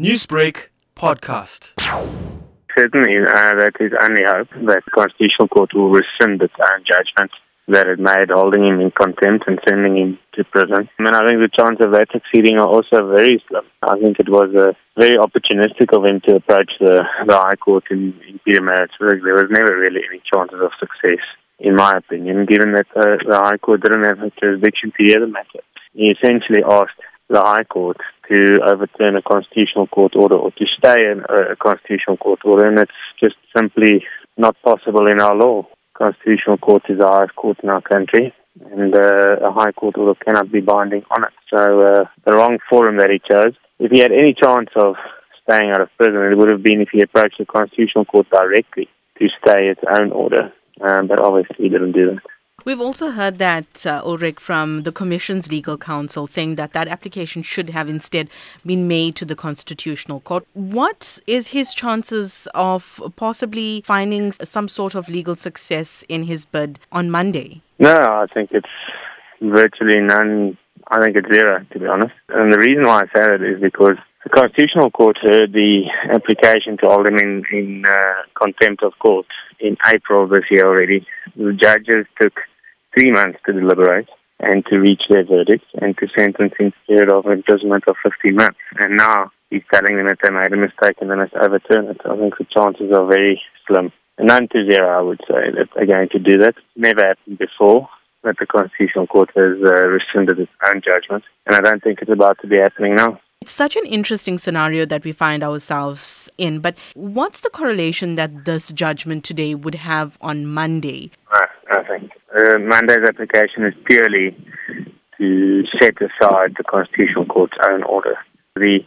Newsbreak podcast. Certainly, uh, that is only hope that the Constitutional Court will rescind its own judgment that it made holding him in contempt and sending him to prison. I mean, I think the chances of that succeeding are also very slim. I think it was uh, very opportunistic of him to approach the, the High Court in, in Pietermaritzburg. There was never really any chances of success, in my opinion, given that uh, the High Court didn't have jurisdiction to hear the matter. He essentially asked the High Court to overturn a constitutional court order or to stay in a constitutional court order, and it's just simply not possible in our law. Constitutional Court is the highest court in our country, and uh, a High Court order cannot be binding on it. So uh, the wrong forum that he chose. If he had any chance of staying out of prison, it would have been if he approached the Constitutional Court directly to stay its own order, um, but obviously he didn't do that. We've also heard that, uh, Ulrich, from the Commission's legal counsel, saying that that application should have instead been made to the Constitutional Court. What is his chances of possibly finding some sort of legal success in his bid on Monday? No, I think it's virtually none. I think it's zero, to be honest. And the reason why I say that is because the Constitutional Court heard the application to hold him in, in uh, contempt of court in April this year already. The judges took three months to deliberate and to reach their verdict and to sentence him period of imprisonment of 15 months. And now he's telling them that they made a mistake and they must overturn it. I think the chances are very slim. None to zero, I would say, that they're going to do that. Never happened before that the Constitutional Court has uh, rescinded its own judgment. And I don't think it's about to be happening now. It's such an interesting scenario that we find ourselves in. But what's the correlation that this judgment today would have on Monday? Uh. Uh, Monday's application is purely to set aside the Constitutional Court's own order. The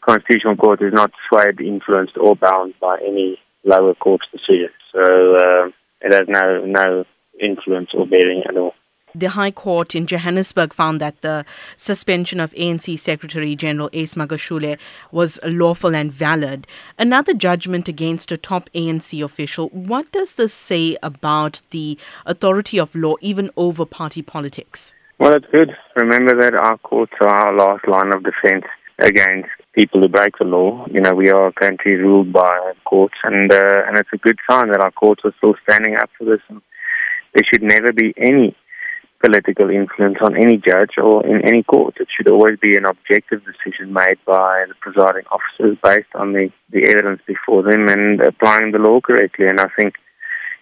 Constitutional Court is not swayed, influenced, or bound by any lower court's decision. So uh, it has no no influence or bearing at all. The High Court in Johannesburg found that the suspension of ANC Secretary General Ace Magashule was lawful and valid. Another judgment against a top ANC official. What does this say about the authority of law, even over party politics? Well, it's good. Remember that our courts are our last line of defense against people who break the law. You know, we are a country ruled by courts, and uh, and it's a good sign that our courts are still standing up for this. And there should never be any political influence on any judge or in any court. It should always be an objective decision made by the presiding officers based on the, the evidence before them and applying the law correctly. And I think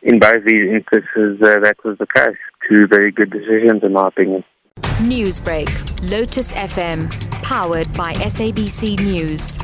in both these instances, uh, that was the case. Two very good decisions, in my opinion. Newsbreak, Lotus FM, powered by SABC News.